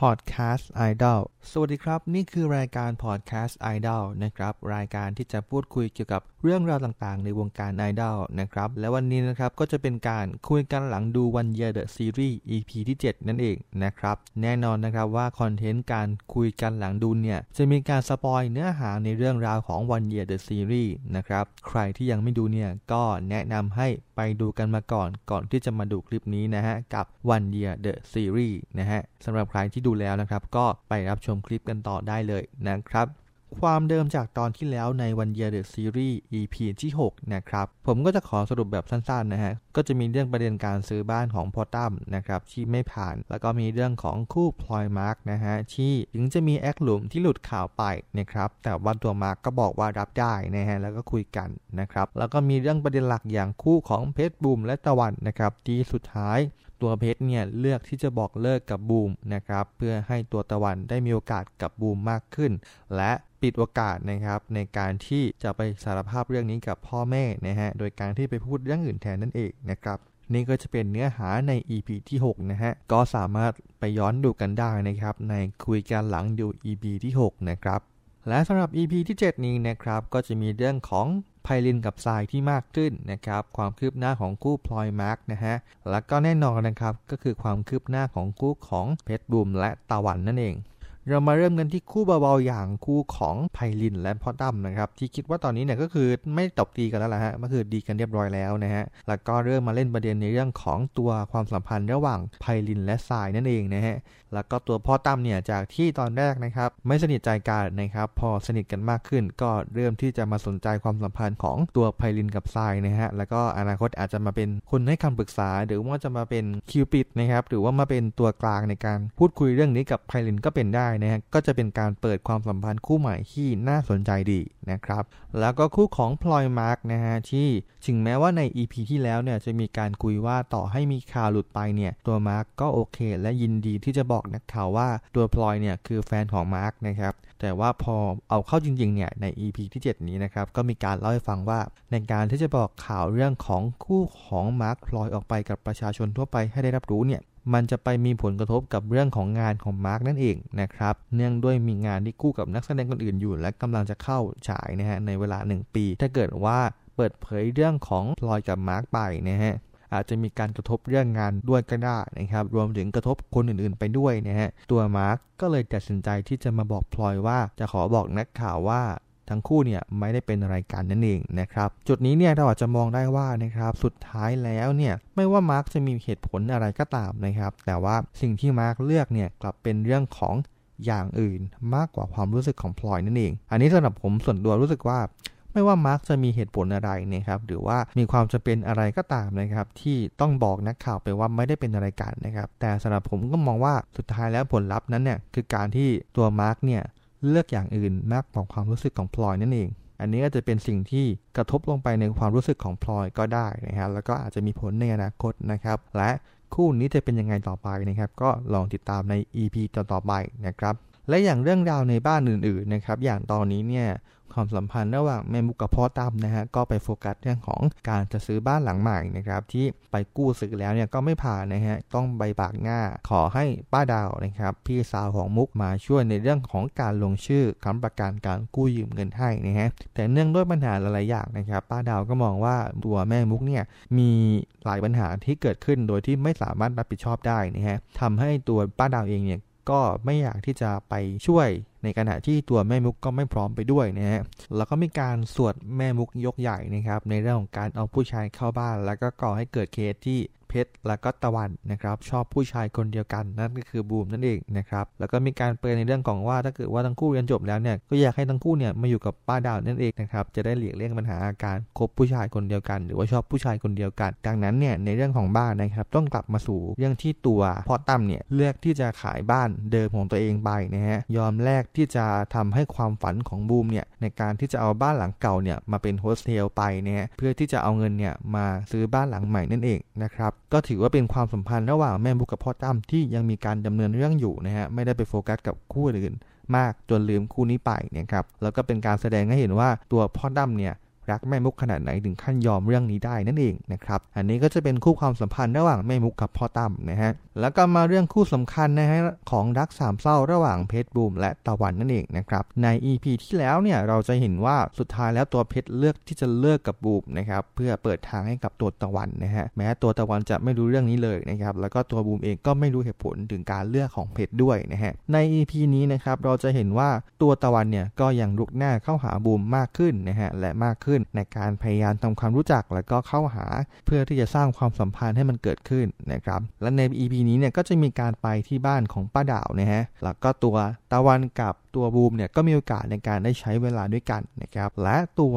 Podcast Idol สวัสดีครับ นี่คือรายการ Podcast Idol นะครับ รายการที่จะพูดคุยเกี่ยวกับเรื่องราวต่างๆ ในวงการไอดอลนะครับ และวันนี้นะครับก็จะเป็นการคุยกันหลังดู One Year The Series EP ที่ 7 นั่นเองนะครับ แน่นอนนะครับว่าคอนเทนต์การคุยกันหลังดูเนี่ย จะมีการสปอยเนื้อหาในเรื่องราวของ One Year The Series นะครับ ใครที่ยังไม่ดูเนี่ยก็แนะนำให้ไปดูกันมาก่อนก่อนที่จะมาดูคลิปนี้นะฮะกับ One Year The Series นะฮะสำหรับใครที่ดูแล้วนะครับก็ไปรับชมคลิปกันต่อได้เลยนะครับ ความเดิมจากตอนที่แล้วใน One Year The Series EP ที่ 6 นะครับ ผมก็จะขอสรุปแบบสั้นๆนะฮะ ก็จะมีเรื่องประเด็นการซื้อบ้านของพอตั้มนะครับ ที่ไม่ผ่าน แล้วก็มีเรื่องของคู่พลอยมาร์กนะฮะ ที่ถึงจะมีแอคหลุมที่หลุดข่าวไปนะครับ แต่ว่าตัวมาร์กก็บอกว่ารับได้นะฮะ แล้วก็คุยกันนะครับ แล้วก็มีเรื่องประเด็นหลักอย่างคู่ของเพชรบูมและตะวันนะครับที่สุดท้าย ตัวเพชรเนี่ยเลือกที่จะบอกเลิกกับบูมนะครับเพื่อให้ตัวตะวันได้มีโอกาสกับบูมมากขึ้น และปิดโอกาสนะครับในการที่จะไปสารภาพเรื่องนี้กับพ่อแม่นะฮะโดยการที่ไปพูดเรื่องอื่นแทนนั่นเองนะครับนี่ก็จะเป็นเนื้อหาใน EP ที่ 6 นะฮะ ก็สามารถไปย้อนดูกันได้นะครับ ในคุยกันหลังดู EP ที่ 6 นะครับ และสำหรับ EP ที่ 7 นี้นะครับ ก็จะมีเรื่องของ ไพลินกับทรายที่มากขึ้นนะครับ ความคืบหน้าของคู่พลอยมาร์กนะฮะ แล้วก็แน่นอนนะครับ ก็คือความคืบหน้าของคู่ของเพชรบูมและตะวันนั่นเอง เรามาเริ่มกันที่คู่เบาๆอย่างคู่ของไพลินและพ่อตั้มนะครับที่คิดว่าตอนนี้เนี่ยก็คือไม่ตบตีกันแล้วล่ะฮะก็คือดีกันเรียบร้อยแล้วนะฮะแล้วก็เริ่มมาเล่นประเด็นในเรื่องของตัวความสัมพันธ์ระหว่างไพลินและทรายนั่นเองนะฮะแล้วก็ตัวพ่อตั้มเนี่ยจากที่ตอนแรกนะครับไม่สนิทใจกันนะครับพอสนิทกันมากขึ้น ก็เริ่มที่จะมาสนใจความสัมพันธ์ของตัวไพลินกับทรายนะฮะแล้วก็อนาคตอาจจะมาเป็นคนให้คำปรึกษา หรือว่าจะมาเป็นคิวปิดนะครับหรือว่ามาเป็นตัวกลางในการพูดคุยเรื่องนี้กับไพลินก็เป็นได้นะฮะก็จะเป็นการเปิดความสัมพันธ์คู่ใหม่ที่น่าสนใจดีนะครับ แล้วก็คู่ของพลอยมาร์กนะฮะที่ถึงแม้ว่าใน EP ที่แล้วเนี่ยจะมีการคุยว่าต่อให้มีข่าวหลุดไปเนี่ยตัวมาร์กก็โอเค และยินดีที่จะบอกนักข่าวว่าตัวพลอยเนี่ยคือแฟนของมาร์กนะครับแต่ว่าพอเอาเข้าจริงๆเนี่ยใน EP ที่ 7 นี้นะครับก็มีการเล่าให้ฟังว่าในการที่จะบอกข่าวเรื่องของคู่ของมาร์กพลอยออกไปกับประชาชนทั่วไปให้ได้รับรู้เนี่ย มันจะไปมีผลกระทบกับเรื่องของงานของมาร์กนั่นเองนะครับ เนื่องด้วยมีงานที่คู่กับนักแสดงคนอื่นอยู่ และกำลังจะเข้าฉายนะฮะในเวลา 1 ปี ถ้าเกิดว่าเปิดเผยเรื่องของพลอยกับมาร์กไปนะฮะอาจจะมีการกระทบเรื่องงานด้วยก็ได้นะครับ รวมถึงกระทบคนอื่นๆไปด้วยนะฮะ ตัวมาร์กก็เลยตัดสินใจที่จะมาบอกพลอยว่าจะขอบอกนักข่าวว่า ทั้งคู่เนี่ยไม่ได้เป็นอะไรกันนั่นเองนะครับจุดนี้เนี่ยเราอาจจะมองได้ว่านะครับสุดท้ายแล้วเนี่ยไม่ว่ามาร์กจะมีเหตุผลอะไรก็ตามนะครับแต่ว่าสิ่งที่มาร์กเลือกเนี่ยกลับเป็นเรื่องของอย่างอื่นมากกว่าความรู้สึกของพลอยนั่นเอง อันนี้สำหรับผมส่วนตัวรู้สึกว่าไม่ว่ามาร์กจะมีเหตุผลอะไรนะครับหรือว่ามีความจะเป็นอะไรก็ตามนะครับที่ต้องบอกนักข่าวไปว่าไม่ได้เป็นอะไรกันนะครับแต่สำหรับผมก็มองว่าสุดท้ายแล้วผลลัพธ์นั้นเนี่ยคือการที่ตัวมาร์กเนี่ย เลือกอย่างอื่นมากกว่าความรู้สึกของพลอยนั่นเอง อันนี้ก็จะเป็นสิ่งที่กระทบลงไปในความรู้สึกของพลอยก็ได้นะครับแล้วก็อาจจะมีผลในอนาคตนะครับ และคู่นี้จะเป็นยังไงต่อไปนะครับ ก็ลองติดตามใน EP ต่อๆไปนะครับและอย่างเรื่องราวในบ้านอื่นๆนะครับอย่างตอนนี้เนี่ย ความสัมพันธ์ระหว่างแม่มุกกับพ่อตั้มนะฮะก็ไปโฟกัสเรื่องของการจะซื้อบ้านหลังใหม่นะครับที่ไปกู้ซื้อแล้วเนี่ยก็ไม่ผ่านนะฮะต้องใบปากหน้าขอให้ป้าดาวนะครับพี่สาวของมุกมาช่วยในเรื่องของการลงชื่อค้ำประกันการกู้ยืมเงินให้นะฮะแต่เนื่องด้วยปัญหาหลายๆอย่างนะครับป้าดาวก็มองว่าตัวแม่มุกเนี่ยมีหลายปัญหาที่เกิดขึ้นโดยที่ไม่สามารถรับผิดชอบได้นะฮะทำให้ตัวป้าดาวเองเนี่ย ก็ไม่อยากที่จะไปช่วย ในขณะที่ตัวแม่มุกก็ไม่พร้อมไปด้วยนะฮะแล้วก็มีการสวดแม่มุกยกใหญ่นะครับในเรื่องของการเอาผู้ชายเข้าบ้าน แล้วก็ก่อให้เกิดเคสที่ เพชรและก็ตะวันนะครับชอบผู้ชายคนเดียวกันนั่นก็คือบูมนั่นเองนะครับแล้วก็มีการเปิดในเรื่องของว่าถ้าเกิดว่าทั้งคู่เรียนจบแล้วเนี่ยก็อยากให้ทั้งคู่เนี่ยมาอยู่กับป้าดาวนั่นเองนะครับจะได้หลีกเลี่ยงปัญหาอาการคบผู้ชายคนเดียวกัน หรือว่าชอบผู้ชายคนเดียวกัน ดังนั้นเนี่ยในเรื่องของบ้านนะครับต้องกลับมาสู่เรื่องที่ตัวพ่อตั้มเนี่ยเลือกที่จะขายบ้านเดิมของตัวเองไปนะฮะยอมแลกที่จะทำให้ความฝันของบูมเนี่ยในการที่จะเอาบ้านหลังเก่าเนี่ยมาเป็นโฮสเทลไปเนี่ยเพื่อที่จะเอาเงินเนี่ยมาซื้อบ้านหลังใหม่นั่นเองนะครับ ก็ถือว่าเป็นความสัมพันธ์ระหว่างแม่บุ๊กกับพ่อตั้มที่ยังมีการดำเนินเรื่องอยู่นะฮะไม่ได้ไปโฟกัสกับคู่อื่นมากจนลืมคู่นี้ไปนะครับแล้วก็เป็นการแสดงให้เห็นว่าตัวพ่อตั้มเนี่ย รักแม่มุกขนาดไหนถึงขั้นยอมเรื่องนี้ได้นั่นเองนะครับอันนี้ก็จะเป็นคู่ความสัมพันธ์ระหว่างแม่มุกกับพ่อตั้มนะฮะแล้วก็มาเรื่องคู่สำคัญนะฮะของรักสามเศร้าระหว่างเพชรบูมและตะวันนั่นเองนะครับใน EP ที่แล้วเนี่ยเราจะเห็นว่าสุดท้ายแล้วตัวเพชรเลือกที่จะเลิกกับบูมนะครับเพื่อเปิดทางให้กับตัวตะวันนะฮะแม้ตัวตะวันจะไม่รู้เรื่องนี้เลยนะครับแล้วก็ตัวบูมเองก็ไม่รู้เหตุผลถึงการเลือกของเพชรด้วยนะฮะใน EP นี้นะครับเราจะเห็นว่าตัวตะวันเนี่ยก็ยังลุกหน้าเข้าหาบูมมากขึ้นนะฮะและมากขึ้นในการพยายามทำความรู้จักแล้วก็เข้าหา เพื่อที่จะสร้างความสัมพันธ์ให้มันเกิดขึ้นนะครับและใน EP นี้เนี่ยก็จะมีการไปที่บ้านของป้าดาวนะฮะแล้วก็ตัวตะวันกับตัวบูมเนี่ยก็มีโอกาสในการได้ใช้เวลาด้วยกันนะครับและตัว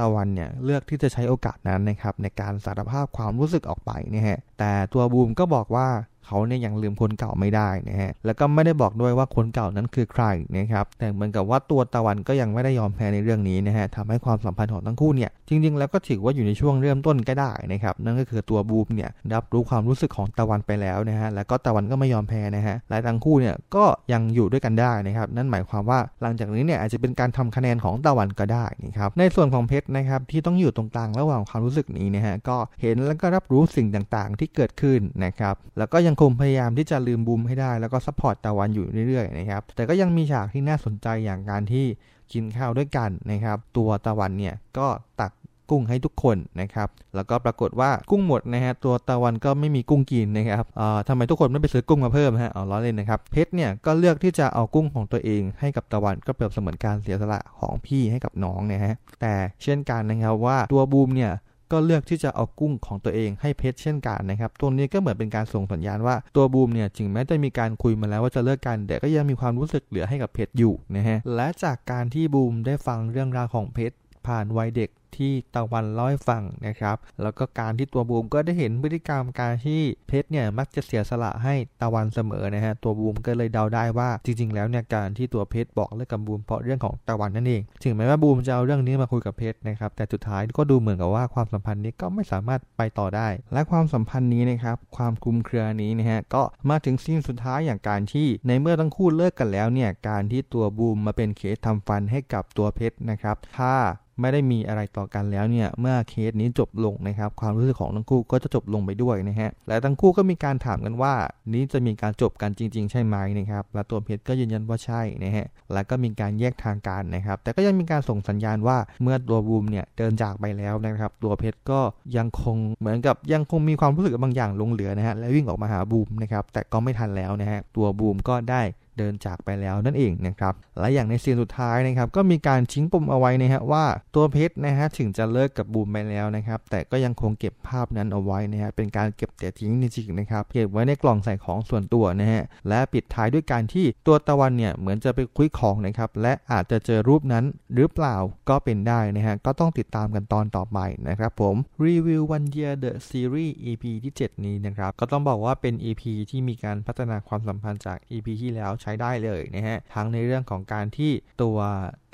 ตะวันเนี่ยเลือกที่จะใช้โอกาสนั้นนะครับในการสารภาพความรู้สึกออกไปนะฮะแต่ตัวบูมก็บอกว่า เขาเนี่ยยังลืมคนเก่าไม่ได้นะฮะแล้วก็ไม่ได้บอกด้วยว่าคนเก่านั้นคือใครนะครับแต่เหมือนกับว่าตัวตะวันก็ยังไม่ได้ยอมแพ้ในเรื่องนี้นะฮะทำให้ความสัมพันธ์ของทั้งคู่เนี่ยจริง ๆ แล้วก็ถือว่าอยู่ในช่วงเริ่มต้นก็ได้นะครับนั่นก็คือตัวบูมเนี่ยรับรู้ความรู้สึกของตะวันไปแล้วนะฮะแล้วก็ตะวันก็ไม่ยอมแพ้นะฮะและทั้งคู่เนี่ยก็ยังอยู่ด้วยกันได้นะครับนั่นหมายความว่าหลังจากนี้เนี่ยอาจจะเป็นการทำคะแนนของตะวันก็ได้นะครับในส่วนของเพชรนะครับที่ต้องอยู่ตรงกลางระหว่างความรู้สึกนี้นะฮะก็เห็นแล้วก็รับรู้สิ่งต่างๆ ที่เกิดขึ้นนะครับแล้วก็ยังคงพยายามที่จะลืมบูมให้ได้ แล้วก็ support ตะวันอยู่เรื่อยๆนะครับ แต่ก็ยังมีฉากที่น่าสนใจอย่างการที่กินข้าวด้วยกันนะครับ ตัวตะวันเนี่ยก็ตักกุ้งให้ทุกคนนะครับ แล้วก็ปรากฏว่ากุ้งหมดนะฮะ ตัวตะวันก็ไม่มีกุ้งกินนะครับเอ่าทำไมทุกคนไม่ไปซื้อกุ้งมาเพิ่มฮะเอาล้อเล่นนะครับ เพชรเนี่ยก็เลือกที่จะเอากุ้งของตัวเองให้กับตะวันก็เปรียบเสมือนการเสียสละของพี่ให้กับน้องนะฮะ แต่เช่นกันนะครับว่าตัวบูมเนี่ย ก็เลือกที่จะเอากุ้งของตัวเองให้เพชรเช่นกันนะครับตรงนี้ก็เหมือนเป็นการส่งสัญญาณว่าตัวบูมเนี่ยถึงแม้จะมีการคุยมาแล้วว่าจะเลิกกันแต่ก็ยังมีความรู้สึกเหลือให้กับเพชรอยู่นะฮะและจากการที่บูมได้ฟังเรื่องราวของเพชรผ่านวัยเด็ก ที่ตะวันเล่าให้ฟังนะครับ แล้วก็การที่ตัวบูมก็ได้เห็นพฤติกรรมการที่เพชรเนี่ยมักจะเสียสละให้ตะวันเสมอนะฮะตัวบูมก็เลยเดาได้ว่าจริง ๆ แล้วเนี่ยการที่ตัวเพชรบอกเลิกกับบูมเพราะเรื่องของตะวันนั่นเองถึงแม้ว่าบูมจะเอาเรื่องนี้มาคุยกับเพชรนะครับแต่สุดท้ายก็ดูเหมือนกับว่าความสัมพันธ์นี้ก็ไม่สามารถไปต่อได้ และความสัมพันธ์นี้นะครับความคลุมเครือนี้นะฮะก็มาถึงซีนสุดท้ายอย่างการที่ในเมื่อทั้งคู่เลิกกันแล้วเนี่ยการที่ตัวบูมมาเป็นเคสทำฟันให้กับตัวเพชรนะครับถ้าไม่ได้มีอะไรต่อกันแล้วเนี่ยเมื่อเคสนี้จบลงนะครับความรู้สึกของทั้งคู่ก็จะจบลงไปด้วยนะฮะและทั้งคู่ก็มีการถามกันว่า นี้จะมีการจบกันจริง ๆ ใช่ไหมนะครับและตัวเพชรก็ยืนยันว่าใช่นะฮะและก็มีการแยกทางกันนะครับแต่ก็ยังมีการส่งสัญญาณว่าเมื่อตัวบูมเนี่ยเดินจากไปแล้วนะครับตัวเพชรก็ยังคงเหมือนกับยังคงมีความรู้สึกบางอย่างลงเหลือนะฮะและวิ่งออกมาหาบูมนะครับแต่ก็ไม่ทันแล้วนะฮะตัวบูมก็ได้ เดินจากไปแล้วนั่นเองนะครับและอย่างในซีนสุดท้ายนะครับก็มีการชิงปมเอาไว้นะฮะว่าตัวเพชรนะฮะถึงจะเลิกกับบูมไปแล้วนะครับแต่ก็ยังคงเก็บภาพนั้นเอาไว้นะฮะเป็นการเก็บแต่ทิ้งจริงๆนะครับเก็บไว้ในกล่องใส่ของส่วนตัวนะฮะและปิดท้ายด้วยการที่ตัวตะวันเนี่ยเหมือนจะไปคุยของนะครับและอาจจะเจอรูปนั้นหรือเปล่าก็เป็นได้นะฮะก็ต้องติดตามกันตอนต่อไปนะครับผมรีวิววันเยียเดอะซีรีส์ EP ที่ 7 นี้นะครับก็ต้องบอกว่าเป็น EP ที่มีการพัฒนาความสัมพันธ์จาก EP ที่แล้วใช้ได้เลยนะฮะทั้งในเรื่องของการที่ตัว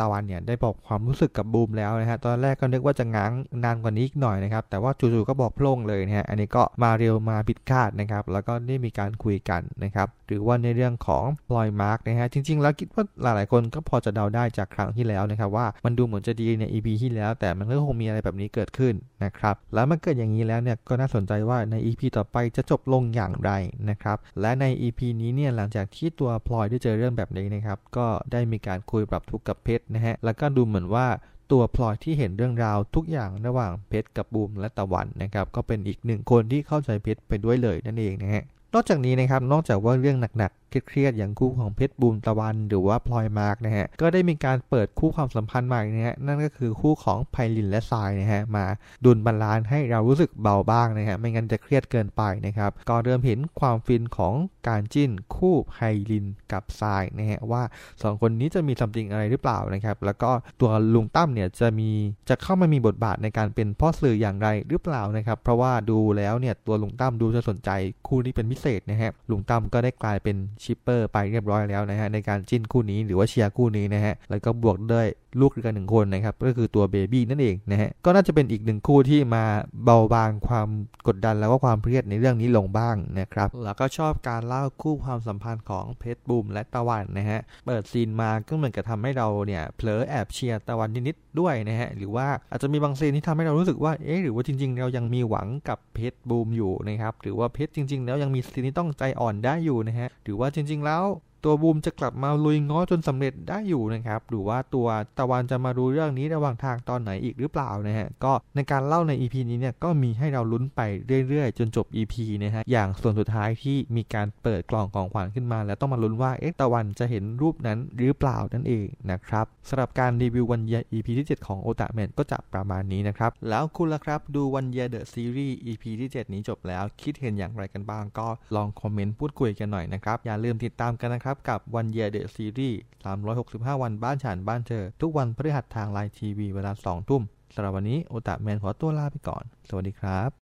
ตะวันเนี่ยได้บอกความรู้สึกกับบูมแล้วนะฮะตอนแรกก็นึกว่าจะง้างนานกว่านี้อีกหน่อยนะครับแต่ว่าจู่ๆก็บอกโพล่งเลยนะฮะอันนี้ก็มาเร็วมาผิดคาดนะครับแล้วก็ได้มีการคุยกันนะครับหรือว่าในเรื่องของพลอยมาร์กนะฮะจริง ๆ แล้วคิดว่าหลายๆคนก็พอจะเดาได้จากครั้งที่แล้วนะครับว่ามันดูเหมือนจะดีใน EP ที่แล้ว แต่มันก็คงมีอะไรแบบนี้เกิดขึ้นนะครับแล้วมันเกิดอย่างนี้แล้วเนี่ยก็น่าสนใจว่าใน EP ต่อไปจะจบลงอย่างไรนะครับและใน EP นี้เนี่ยหลังจากที่ตัวพลอยอยได้เจอเรื่องแบบนี้นะครับ ก็ได้มีการคุยปรับทุกข์กับเพชรนะฮะ แล้วก็ดูเหมือนว่าตัวพลอยที่เห็นเรื่องราวทุกอย่างระหว่างเพชรกับบูมและตะวันนะครับ ก็เป็นอีกหนึ่งคนที่เข้าใจเพชรไปด้วยเลยนั่นเองนะฮะ นอกจากนี้นะครับ นอกจากว่าเรื่องหนัก เครียดๆอย่างคู่ของเพชรบูมตะวัน หรือว่าพลอยมาร์กนะฮะก็ได้มีการเปิดคู่ความสัมพันธ์ใหม่นะฮะนั่นก็คือคู่ของไพลินและทรายนะฮะมาดุล balance ให้เรารู้สึกเบาบ้างนะฮะไม่งั้นจะเครียดเกินไปนะครับก็เริ่มเห็นความฟินของการจิ้นคู่ไพลินกับทรายนะฮะว่า 2 คนนี้จะมีสัมติงอะไรหรือเปล่านะครับแล้วก็ตัวลุงตั้มเนี่ยจะมีจะเข้ามามีบทบาทในการเป็นพ่อสื่ออย่างไรหรือเปล่านะครับเพราะว่าดูแล้วเนี่ยตัวลุงตั้มดูจะสนใจคู่นี้เป็นพิเศษนะฮะลุงตั้มก็ได้กลายเป็นชิปเปอร์ไปเรียบร้อยแล้วนะฮะในการจิ้นคู่นี้หรือว่าเชียร์คู่นี้นะฮะแล้วก็บวกด้วยลูกด้วยกันหนึ่งคนนะครับก็คือตัวเบบี้นั่นเองนะฮะก็น่าจะเป็นอีกหนึ่งคู่ที่มาเบาบางความกดดันแล้วก็ความเครียดในเรื่องนี้ลงบ้างนะครับแล้วก็ชอบการเล่าคู่ความสัมพันธ์ของเพชรบูมและตะวันนะฮะเปิดซีนมาก็เหมือนกับทำให้เราเนี่ยเผลอแอบเชียร์ตะวันนิดๆด้วยนะฮะหรือว่าอาจจะมีบางซีนที่ทำให้เรารู้สึกว่าเอ๊ะหรือว่าจริง ๆ เรายังมีหวังกับเพชรบูมอยู่นะครับหรือว่าเพชรจริง ๆ แล้วยังมีซีนที่ต้องใจอ่อนได้อยู่นะฮะหรือว่าจริง ๆ แล้ว ตัวบูมจะกลับมาลุยง้อจนสำเร็จได้อยู่นะครับหรือว่าตัวตะวันจะมารู้เรื่องนี้ระหว่างทางตอนไหนอีกหรือเปล่านะฮะก็ในการเล่าใน EP นี้เนี่ยก็มีให้เราลุ้นไปเรื่อยๆ จนจบ EP นะฮะอย่างส่วนสุดท้ายที่มีการเปิดกล่องของขวัญขึ้นมา แล้วต้องมาลุ้นว่าเอ๊ะตะวันจะเห็นรูปนั้นหรือเปล่านั่นเองนะครับสำหรับการรีวิววันเยีย EP ที่ 7 ของโอตาแมนก็จะประมาณนี้นะครับแล้วคุณล่ะครับดูวันเยียเดอะซีรีส์ EP ที่ 7 นี้จบแล้วคิดเห็นอย่างไรกันบ้างก็ลองคอมเมนต์พูดคุยกันหน่อยนะครับอย่าลืมติดตามกันนะครับกับวันเยียเดซีรีส์365 วันบ้านฉันบ้านเธอ ทุกวันพฤหัสทางไลน์ทีวีเวลา 2 ทุ่มสำหรับวันนี้โอตาแมนขอตัวลาไปก่อน สวัสดีครับ